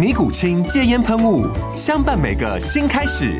尼古清戒烟喷雾，相伴每个新开始。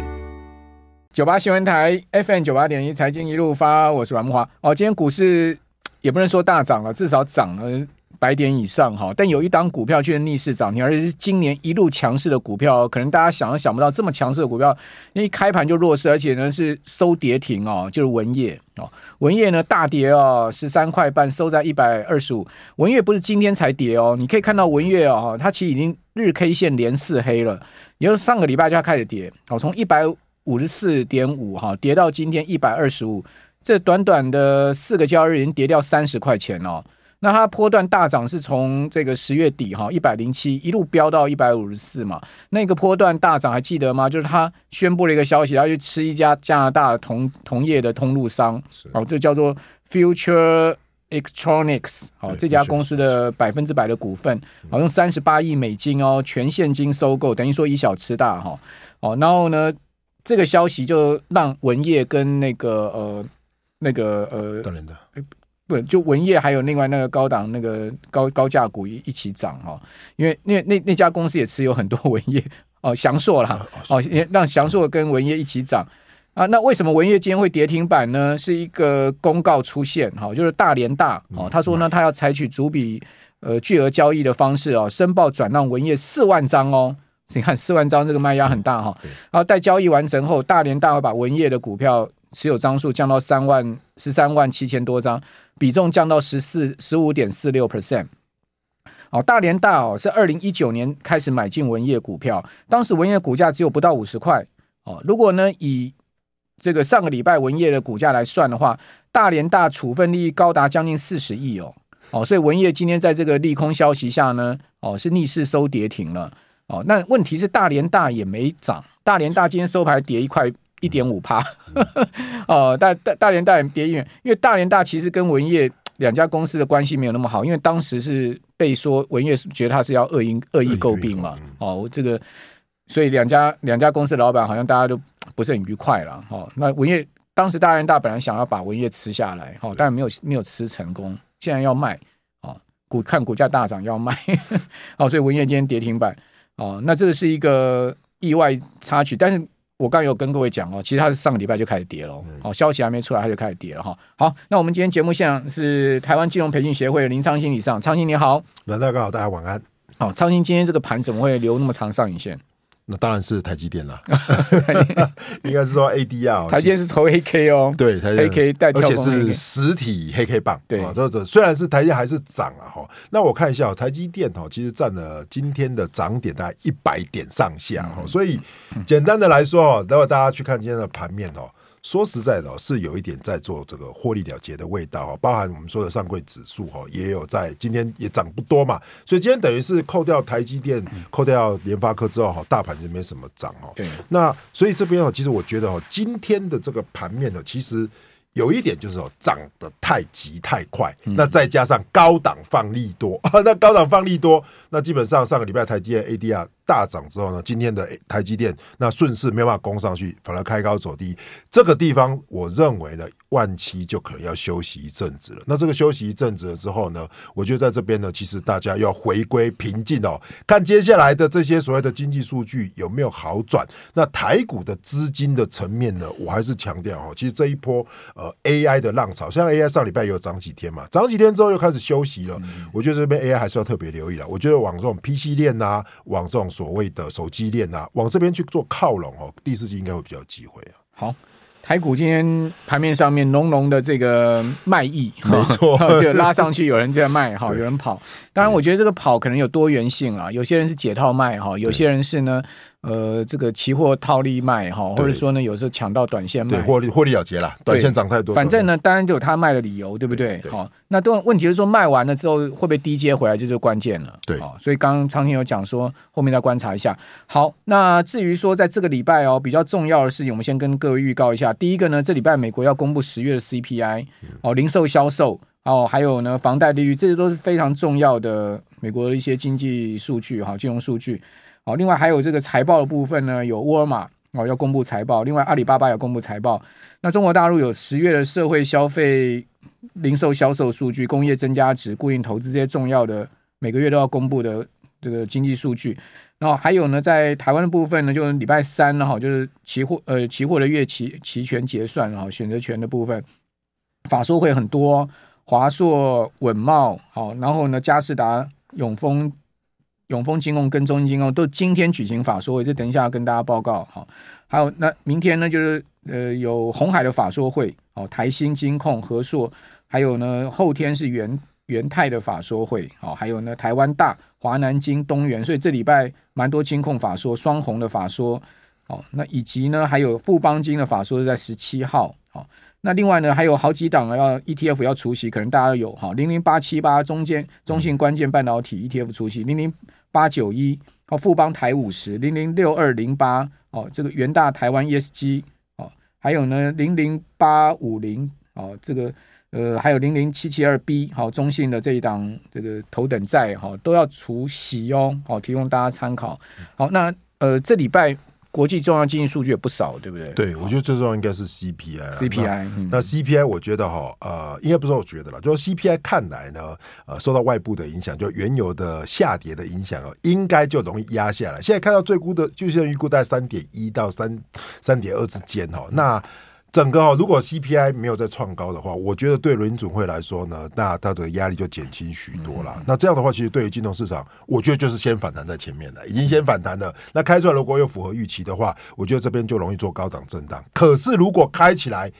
九八新闻台 FM 九八点一，财经一路发，我是阮木华。哦，今天股市也不能说大涨了，至少涨了百点以上哈。但有一档股票却逆势涨停，而且是今年一路强势的股票，可能大家想都想不到这么强势的股票，因为一开盘就弱势，而且呢是收跌停哦，就是文业。哦，文业呢大跌哦，十三块半收在一百二十五。文业不是今天才跌哦，你可以看到文曄哦，它其实已经日 K 线连四黑了，也就是上个礼拜就要开始跌。哦，从一百五十四点五哈跌到今天一百二十五，这短短的四个交易日已经跌掉三十块钱哦。那它波段大涨是从这个十月底哈一百零七一路飙到一百五十四嘛，那个波段大涨还记得吗？就是他宣布了一个消息，要去吃一家加拿大同同业的通路商，哦，这叫做 Future Electronics，好，这家公司的百分之百的股份，好用三十八亿美金哦，全现金收购，等于说以小吃大哈，哦，然后呢，这个消息就让文业跟那个呃那个呃。不，就文业还有另外那个高档那个高高价股一一起涨哈，因为那那那家公司也持有很多文业哦，祥硕啦哦，也让祥硕跟文业一起涨啊。那为什么文业今天会跌停板呢？是一个公告出现哈，就是大连大哦，他说呢，他要采取逐笔呃巨额交易的方式哦，申报转让文业四万张哦。你看四万张这个卖压很大哈，然后待交易完成后，大连大会把文业的股票持有张数降到三万十三万七千多张。比重降到十四十五点四六 percent。哦，大连大哦是二零一九年开始买进文业股票，当时文业股价只有不到五十块哦。如果呢以这个上个礼拜文业的股价来算的话，大连大处分利益高达将近四十亿哦哦，所以文业今天在这个利空消息下呢，哦是逆势收跌停了哦。那问题是大连大也没涨，大连大今天收盘跌一块。一点五趴，哦，大大大连大也跌一点，因为大连大其实跟文业两家公司的关系没有那么好，因为当时是被说文业觉得他是要恶意恶意诟病嘛，哦，这个所以两家两家公司的老板好像大家都不是很愉快了，哦，那文业当时大连大本来想要把文业吃下来，哦，但没有没有吃成功，现在要卖，哦，股看股价大涨要卖，哦，所以文业今天跌停板，哦，那这个是一个意外插曲，但是。我刚有跟各位讲哦，其实它是上个礼拜就开始跌了，哦，消息还没出来，它就开始跌了哈。好，那我们今天节目现场是台湾金融培训协会林昌兴理事长，昌兴你好，大家好，大家晚安。好，昌兴今天这个盘怎么会留那么长上影线？那当然是台积电了，应该是说 ADR，台积电是投 AK 哦，对，黑 K 带，而且是实体黑 K 棒，对，这这虽然是台积还是涨了哈，那我看一下台积电哈，其实占了今天的涨点大概一百点上下哈，所以简单的来说，待会大家去看今天的盘面哦。说实在的，是有一点在做这个获利了结的味道哈，包含我们说的上柜指数哈，也有在今天也涨不多嘛，所以今天等于是扣掉台积电、扣掉联发科之后哈，大盘就没什么涨哦。对，那所以这边哦，其实我觉得哦，今天的这个盘面呢，其实有一点就是哦，涨得太急太快，那再加上高档放利多，那高档放利多，那基本上上个礼拜台积电 ADR。大涨之后呢，今天的台积电那顺势没有办法攻上去，反而开高走低。这个地方我认为呢，万七就可能要休息一阵子了。那这个休息一阵子了之后呢，我觉得在这边呢，其实大家要回归平静哦，看接下来的这些所谓的经济数据有没有好转。那台股的资金的层面呢，我还是强调哦，其实这一波呃 AI 的浪潮，像 AI 上礼拜有涨几天嘛，涨几天之后又开始休息了。嗯、我觉得这边 AI 还是要特别留意了。我觉得往这种 PC 链啊，往这种。所谓的手机链啊，往这边去做靠拢哦，第四季应该会比较机会啊。好，台股今天盘面上面浓浓的这个卖意，没错，就拉上去，有人在卖哈，有人跑。当然，我觉得这个跑可能有多元性啊，有些人是解套卖哈，有些人是呢。呃，这个期货套利卖哈，或者说呢，有时候抢到短线卖，对，获利获利了结了，短线涨太多。反正呢，当然就有他卖的理由，对不对？好，那都问题是说卖完了之后会不会低接回来，就是关键了。对，所以刚刚昌天有讲说，后面再观察一下。好，那至于说在这个礼拜哦，比较重要的事情，我们先跟各位预告一下。第一个呢，这礼拜美国要公布十月的 CPI 哦，零售销售哦，还有呢，房贷利率，这些都是非常重要的美国的一些经济数据哈，金融数据。哦，另外还有这个财报的部分呢，有沃尔玛哦要公布财报，另外阿里巴巴要公布财报。那中国大陆有十月的社会消费、零售销售数据、工业增加值、固定投资这些重要的每个月都要公布的这个经济数据。然后还有呢，在台湾的部分呢，就是礼拜三呢，哈，就是期货呃期货的月期期权结算啊，选择权的部分，法说会很多，华硕、稳茂，好，然后呢，嘉士达、永丰。永丰金控跟中信金控都今天举行法说会，这等一下要跟大家报告。好，还有那明天呢，就是呃有鸿海的法说会，哦，台新金控、和硕，还有呢后天是元元泰的法说会，哦，还有呢台湾大、华南金、东元，所以这礼拜蛮多金控法说，双红的法说，哦，那以及呢还有富邦金的法说是在十七号，哦。那另外呢，还有好几档要 ETF 要出席，可能大家有哈，零零八七八中间中信关键半导体 ETF 出席，零零八九一哦富邦台五十，零零六二零八哦这个元大台湾 ESG 哦，还有呢零零八五零哦这个呃还有零零七七二 B 好中信的这一档这个头等债哈都要除息哦，好提供大家参考。好，那呃这礼拜。国际重要经济数据也不少，对不对？对，我觉得最重要应该是 CPI。CPI，那，那 CPI 我觉得哈，呃，应该不是我觉得了，就是 CPI 看来呢，呃，受到外部的影响，就原油的下跌的影响哦，应该就容易压下来。现在看到最估的，就现在预估在三点一到三三点二之间哈，那。整个哈，如果 CPI 没有再创高的话，我觉得对轮准会来说呢，那它的压力就减轻许多了。那这样的话，其实对于金融市场，我觉得就是先反弹在前面了，已经先反弹了。那开出来如果又符合预期的话，我觉得这边就容易做高档震荡。可是如果开起来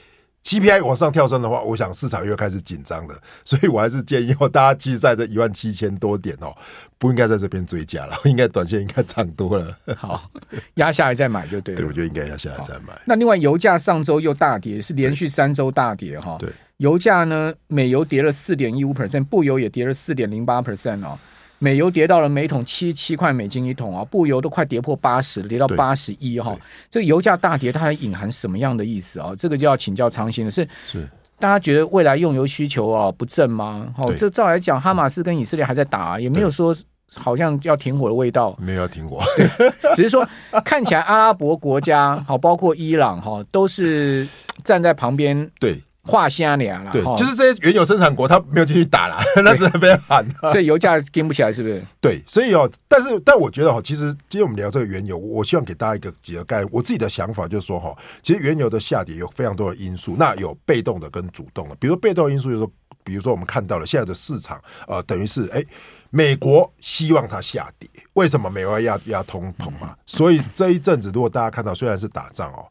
，CPI 往上跳升的话，我想市场又开始紧张了，所以我还是建议哦，大家其实在这一万七千多点哦，不应该在这边追加了，应该短线应该涨多了。好，压下来再买就对了。对，我觉得应该压下来再买。那另外，油价上周又大跌，是连续三周大跌哈。对，油价呢，美油跌了四点一五 percent，布油也跌了四点零八 percent 哦。美油跌到了每桶七七块美金一桶啊，布油都快跌破八十了，跌到八十一哈。这个油价大跌，它还隐含什么样的意思啊？这个就要请教昌兴了是，是大家觉得未来用油需求啊不振吗？哦，这照来讲，哈马斯跟以色列还在打，也没有说好像要停火的味道，没有要停火，只是说看起来阿拉伯国家好，包括伊朗哈，都是站在旁边对。画虾娘了，对，就是这些原油生产国，他没有进去打了，那只是被喊，所以油价跟不起来，是不是？对，所以哦，但是但我觉得哈，其实今天我们聊这个原油，我希望给大家一个几个概念。我自己的想法就是说哈，其实原油的下跌有非常多的因素，那有被动的跟主动的。比如说被动的因素就是说，比如说我们看到了现在的市场，呃，等于是哎，美国希望它下跌，为什么美国要压通膨嘛？所以这一阵子，如果大家看到，虽然是打仗哦。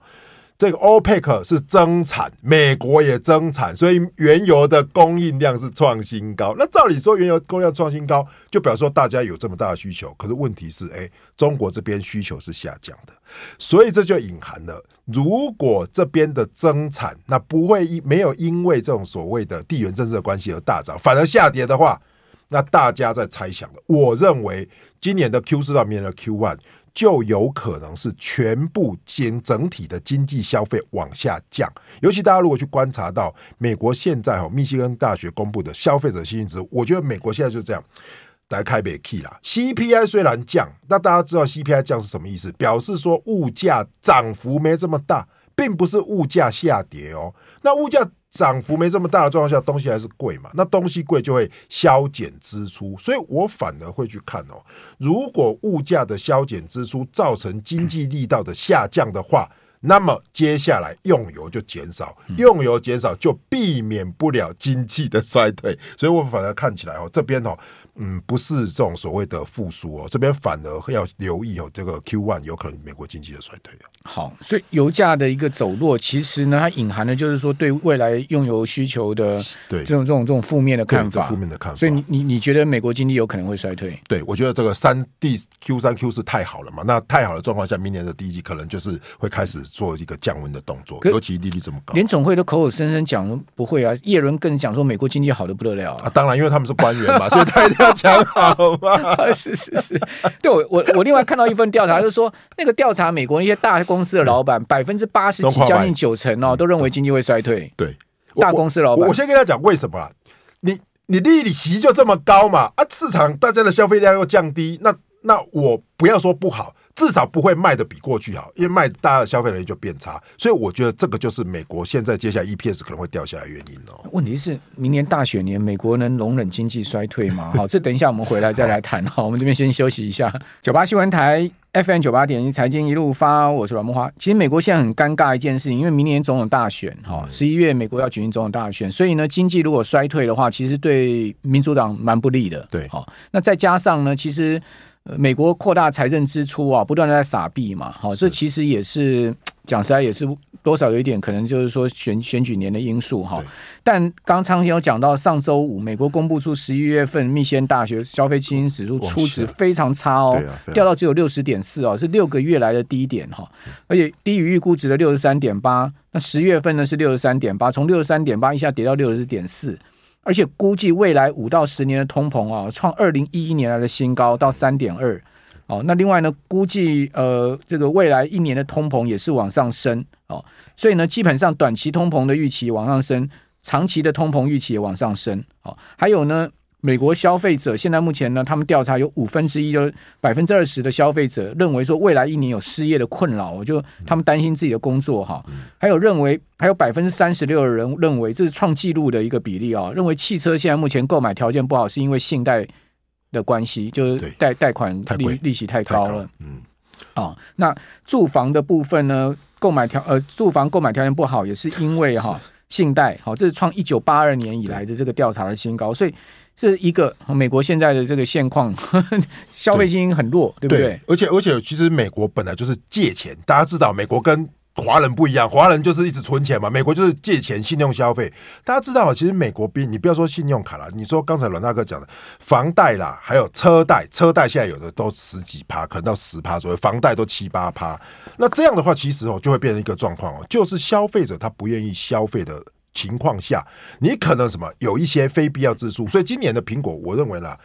这个 OPEC 是增产，美国也增产，所以原油的供应量是创新高。那照理说，原油供应量创新高，就表示说大家有这么大的需求。可是问题是，哎，中国这边需求是下降的，所以这就隐含了，如果这边的增产，那不会因没有因为这种所谓的地缘政治的关系而大涨，反而下跌的话，那大家在猜想了。我认为今年的 Q 四到明年的 Q one。就有可能是全部经整体的经济消费往下降，尤其大家如果去观察到美国现在哈密西根大学公布的消费者信心值，我觉得美国现在就这样，大家开北 key 啦。CPI 虽然降，那大家知道 CPI 降是什么意思？表示说物价涨幅没这么大，并不是物价下跌哦。那物价。涨幅没这么大的状况下，东西还是贵嘛？那东西贵就会削减支出，所以我反而会去看哦。如果物价的削减支出造成经济力道的下降的话，那么接下来用油就减少，用油减少就避免不了经济的衰退，所以我反而看起来哦，这边哦。嗯，不是这种所谓的复苏哦，这边反而要留意哦，这个 Q one 有可能美国经济的衰退啊。好，所以油价的一个走弱，其实呢，它隐含的就是说对未来用油需求的对这种这种这种负面的看法，负面的看法。所以你你你觉得美国经济有可能会衰退？对，我觉得这个三 D Q 三 Q 四太好了嘛，那太好的状况下，明年的第一季可能就是会开始做一个降温的动作，尤其利率这么高，联总会都口口声声讲不会啊，叶伦更讲说美国经济好的不得了啊，啊当然，因为他们是官员嘛，所以他一定要讲好嘛。是是是，对我我我另外看到一份调查，就是说那个调查美国一些大公司的老板，百分之八十几，将近九成哦，都认为经济会衰退。对，大公司老板，我先跟他讲为什么啦？你你利息就这么高嘛？啊，市场大家的消费量又降低，那那我不要说不好。至少不会卖的比过去好，因为卖大家的消费能力就变差，所以我觉得这个就是美国现在接下来 EPS 可能会掉下来的原因哦。问题是明年大选年，美国能容忍经济衰退吗？好，这等一下我们回来再来谈。好，我们这边先休息一下。九八新闻台 FM 九八点一财经一路发，我是阮木花。其实美国现在很尴尬一件事情，因为明年总统大选，哈，十一月美国要举行总统大选，所以呢，经济如果衰退的话，其实对民主党蛮不利的。对，好，那再加上呢，其实。美国扩大财政支出啊，不断的在撒币嘛，好，这其实也是讲实在也是多少有一点可能就是说选选举年的因素哈。但刚昌兴有讲到，上周五美国公布出十一月份密歇根大学消费信心指数初值非常差哦，掉到只有六十点四哦，是六个月来的低点哈，而且低于预估值的六十三点八。那十月份呢是六十三点八，从六十三点八一下跌到六十点四。而且估计未来五到十年的通膨啊，创二零一一年来的新高到三点二。哦，那另外呢，估计呃，这个未来一年的通膨也是往上升。哦，所以呢，基本上短期通膨的预期往上升，长期的通膨预期也往上升。哦，还有呢。美国消费者现在目前呢，他们调查有五分之一，就是百分之二十的消费者认为说未来一年有失业的困扰，我就他们担心自己的工作哈。还有认为还有百分之三十六的人认为这是创纪录的一个比例啊，认为汽车现在目前购买条件不好，是因为信贷的关系，就是贷贷款利利息太高了。嗯，啊，那住房的部分呢，购买条呃住房购买条件不好，也是因为哈信贷好，这是创一九八二年以来的这个调查的新高，所以。这一个美国现在的这个现况，消费信心很弱，对，对不对？对，而且而且，其实美国本来就是借钱，大家知道，美国跟华人不一样，华人就是一直存钱嘛，美国就是借钱、信用消费。大家知道，其实美国比你不要说信用卡了，你说刚才阮大哥讲的房贷啦，还有车贷，车贷现在有的都十几趴，可能到十趴左右，房贷都七八趴。那这样的话，其实哦，就会变成一个状况哦，就是消费者他不愿意消费的。情况下，你可能什么有一些非必要支出，所以今年的苹果，我认为呢。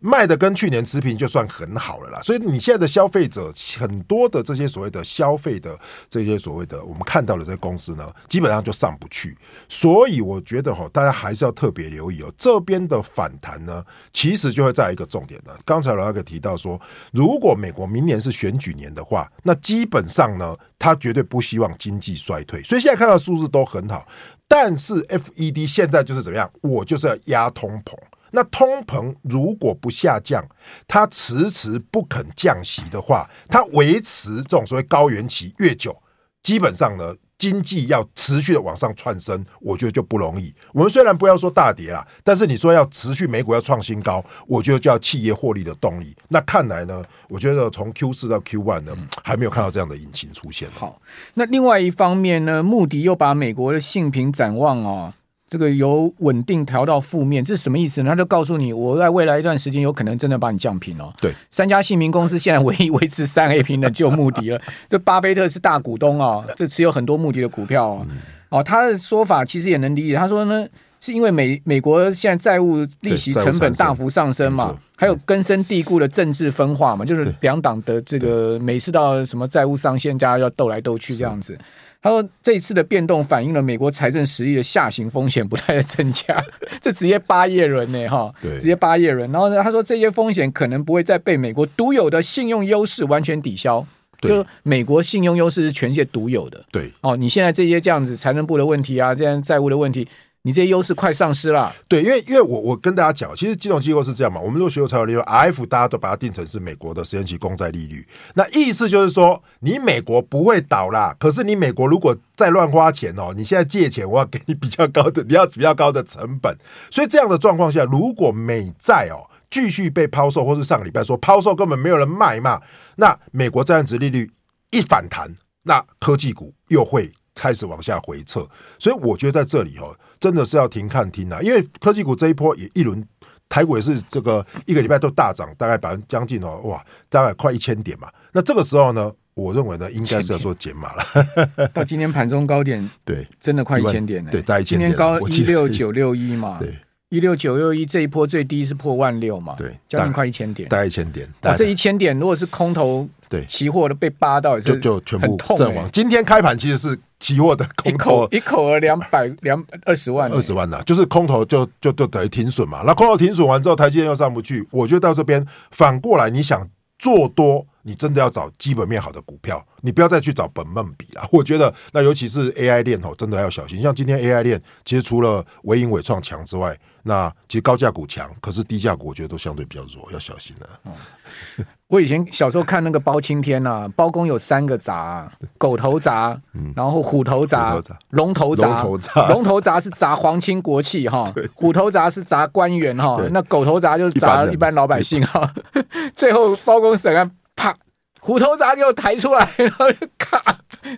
卖的跟去年持平就算很好了啦，所以你现在的消费者很多的这些所谓的消费的这些所谓的我们看到的这些公司呢，基本上就上不去。所以我觉得哈，大家还是要特别留意哦，这边的反弹呢，其实就会在一个重点呢。刚才老哥提到说，如果美国明年是选举年的话，那基本上呢，他绝对不希望经济衰退。所以现在看到数字都很好，但是 FED 现在就是怎么样，我就是要压通膨。那通膨如果不下降，它迟迟不肯降息的话，它维持这种所谓高原期越久，基本上呢，经济要持续的往上窜升，我觉得就不容易。我们虽然不要说大跌啦，但是你说要持续美股要创新高，我觉得就要企业获利的动力。那看来呢，我觉得从 Q 四到 Q one 呢，还没有看到这样的引擎出现。好，那另外一方面呢，穆迪又把美国的性评展望哦。这个由稳定调到负面，这是什么意思呢？他就告诉你，我在未来一段时间有可能真的把你降平哦。对，三家姓名公司现在唯一维持三 A 评的就穆迪了。这巴菲特是大股东哦，这持有很多穆迪的股票哦。嗯、哦，他的说法其实也能理解。他说呢，是因为美美国现在债务利息成本大幅上升嘛，还有根深蒂固的政治分化嘛，就是两党的这个每次到什么债务上限，大家要斗来斗去这样子。他说：“这一次的变动反映了美国财政实力的下行风险不断的增加，这直接八叶轮呢，哈，直接八叶轮。然后呢，他说这些风险可能不会再被美国独有的信用优势完全抵消，就美国信用优势是全世界独有的。对，哦，你现在这些这样子财政部的问题啊，这样债务的问题。”你这些优势快丧失了。对，因为因为我我跟大家讲，其实金融机构是这样嘛，我们如果学过财务利率，RF 大家都把它定成是美国的十年期公债利率，那意思就是说，你美国不会倒啦，可是你美国如果再乱花钱哦，你现在借钱，我要给你比较高的，你要比较高的成本，所以这样的状况下，如果美债哦继续被抛售，或是上个礼拜说抛售根本没有人卖嘛，那美国债殖利率一反弹，那科技股又会开始往下回撤，所以我觉得在这里哦。真的是要停看停啊，因为科技股这一波也一轮，台股也是这个一个礼拜都大涨，大概百分将近哦，哇，大概快一千点嘛。那这个时候呢，我认为呢，应该是要做减码了。到今天盘中高点，对，真的快一千点了。对，大一千点。今天高一六九六一嘛，对，一六九六一这一波最低是破万六嘛，对，将近快一千点，大概一千点。哇，这一千点如果是空头。对，期货都被扒到也是，就就全部阵亡。欸、今天开盘其实是期货的空头，一口额两百两二十万，二十万呐、啊，就是空头就就就等于停损嘛。那空头停损完之后，台积电又上不去，我觉得到这边反过来，你想做多，你真的要找基本面好的股票，你不要再去找本梦比了。我觉得那尤其是 AI 链哦，真的要小心。像今天 AI 链，其实除了纬颖纬创强之外，那其实高价股强，可是低价股我觉得都相对比较弱，要小心了。嗯 我以前小时候看那个包青天啊，包公有三个铡：狗头铡，然后虎头铡、龙头铡。龙头铡是铡皇亲国戚哈，虎头铡是铡官员哈，那狗头铡就是铡一般老百姓哈。最后包公审案，啪，虎头铡给我抬出来，然后就咔。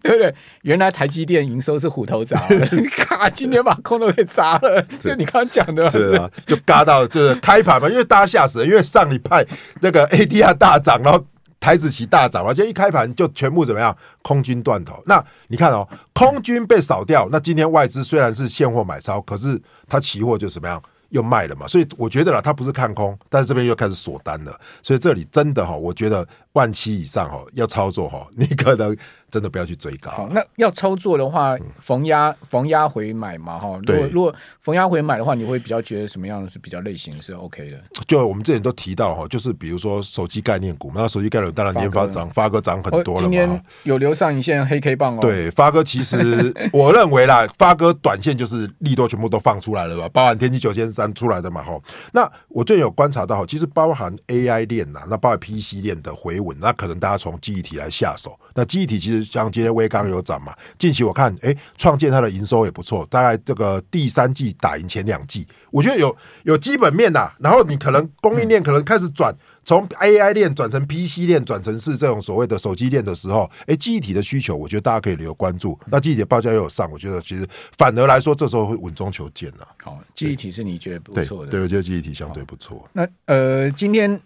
对不对？原来台积电营收是虎头铡，咔！今天把空头给砸了，就你刚刚讲的，是啊，就嘎到就是开盘嘛，因为大家吓死了，因为上礼拜那个 ADR 大涨，然后台子期大涨嘛，就一开盘就全部怎么样？空军断头。那你看哦，空军被扫掉，那今天外资虽然是现货买超，可是它期货就怎么样？又卖了嘛，所以我觉得啦，它不是看空，但是这边又开始锁单了，所以这里真的哈，我觉得万七以上哈要操作哈，你可能真的不要去追高。好，那要操作的话，逢压逢压回买嘛哈。如果如果逢压回买的话，你会比较觉得什么样的是比较类型是 OK 的？就我们之前都提到哈，就是比如说手机概念股，那手机概念股当然年发涨，发哥涨很多了嘛。今天有留上一线黑 K 棒哦。对，发哥其实 我认为啦，发哥短线就是利多全部都放出来了吧，包含天玑九千三出来的嘛哈。那我最近有观察到哈，其实包含 AI 链呐，那包含 PC 链的回稳，那可能大家从记忆体来下手。那记忆体其实像今天威刚有涨嘛，近期我看哎，创建它的营收也不错，大概这个第三季打赢前两季，我觉得有有基本面呐。然后你可能供应链可能开始转，从 AI 链转成 PC 链，转成是这种所谓的手机链的时候，哎，记忆体的需求，我觉得大家可以留关注。那记忆体的报价又有上，我觉得其实反而来说，这时候会稳中求进了。好，记忆体是你觉得不错的？对，我觉得记忆体相对不错。那呃，今天。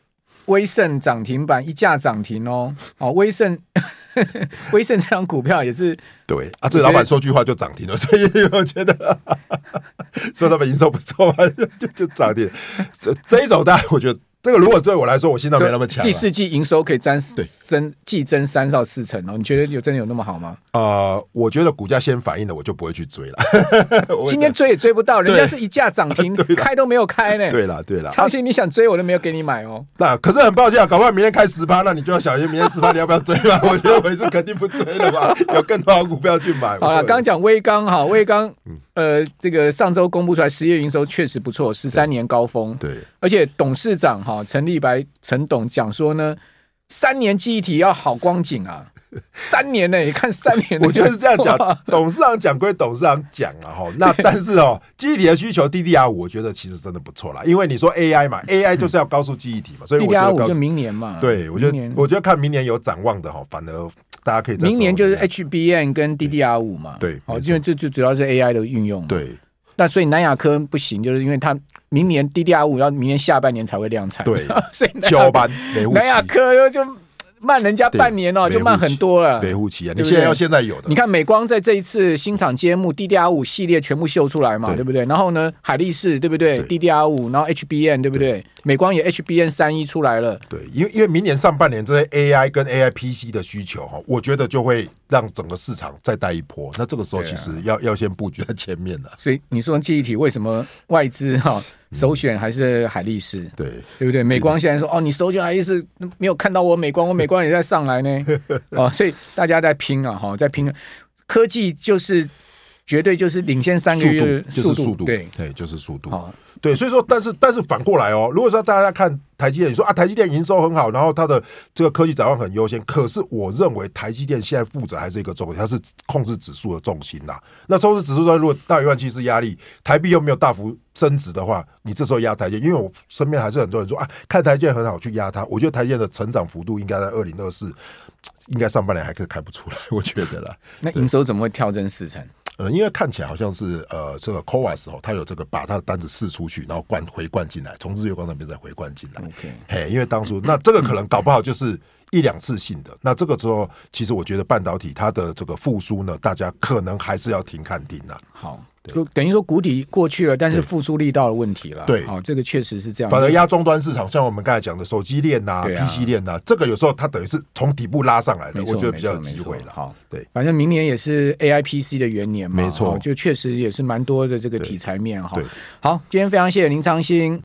威盛涨停板一价涨停哦，哦，威盛，威盛这张股票也是对啊，这老板说句话就涨停了，所以我觉得 说他们营收不错嘛，就就涨停。这这一种大家我觉得。这个如果对我来说，我心脏没那么强。第四季营收可以增增季增三到四成哦，你觉得有真的有那么好吗？呃，我觉得股价先反应的，我就不会去追了。今天追也追不到，人家是一价涨停，开都没有开呢。对了对了，长期你想追我都没有给你买哦。那可是很抱歉啊，搞不好明天开十八，那你就要小心，明天十八你要不要追吧？我觉得我是肯定不追了吧，有更多好股票去买。好了，刚讲威刚哈，威刚，呃，这个上周公布出来十月营收确实不错，十三年高峰。对，而且董事长哈。陈立白陈董讲说呢，三年记忆体要好光景啊，三年呢、欸？你看三年，我觉得是这样讲。董事长讲归董事长讲啊，哈，那但是哦，记忆体的需求 DDR5，我觉得其实真的不错啦，因为你说 AI 嘛，AI 就是要高速记忆体嘛，所以我觉得 DDR5 就明年嘛，对我觉得我觉得看明年有展望的哈，反而大家可以明年就是 HBN 跟 DDR 五嘛，对，哦，因为这就主要是 AI 的运用，对。那所以南亚科不行，就是因为它明年 DDR 五要明年下半年才会量产，对，所以交班南亚科就慢人家半年哦，就慢很多了。维护期啊，你现在要现在有的。你看美光在这一次新厂揭幕，DDR 五系列全部秀出来嘛，对不对？然后呢，海力士对不对？DDR 五，然后 HBN 对不对？美光也 HBN 三一出来了。对，因为因为明年上半年这些 AI 跟 AI PC 的需求哈，我觉得就会让整个市场再带一波。那这个时候其实要要先布局在前面了。所以你说记忆体为什么外资哈？首选还是海力士，对对不对？美光现在说哦，你首选海力士没有看到我美光，我美光也在上来呢，哦，所以大家在拼啊，哈，在拼。科技就是绝对就是领先三个月速度，就是速度，对对，就是速度。好，对，所以说，但是但是反过来哦，如果说大家看台积电，你说啊，台积电营收很好，然后它的这个科技展望很优先，可是我认为台积电现在负责还是一个重点，它是控制指数的重心呐。那控制指数说，如果大一万七是压力，台币又没有大幅升值的话，你这时候压台积，因为我身边还是很多人说啊，看台积电很好，去压它。我觉得台积电的成长幅度应该在二零二四，应该上半年还可以开不出来，我觉得啦。那营收怎么会跳增四成？呃，因为看起来好像是呃，这个 c o v a s 哦，他有这个把他的单子释出去，然后灌回灌进来，从日月光那边再回灌进来。OK，嘿，因为当初那这个可能搞不好就是一两次性的。那这个时候，其实我觉得半导体它的这个复苏呢，大家可能还是要停看停啊。好。就等于说谷底过去了，但是复苏力道的问题了。对，好，这个确实是这样。反而压终端市场，像我们刚才讲的手机链呐、PC 链呐，这个有时候它等于是从底部拉上来的，我觉得比较有机会了。好，对，反正明年也是 AI PC 的元年嘛，没错，就确实也是蛮多的这个题材面哈。好，今天非常谢谢林昌兴。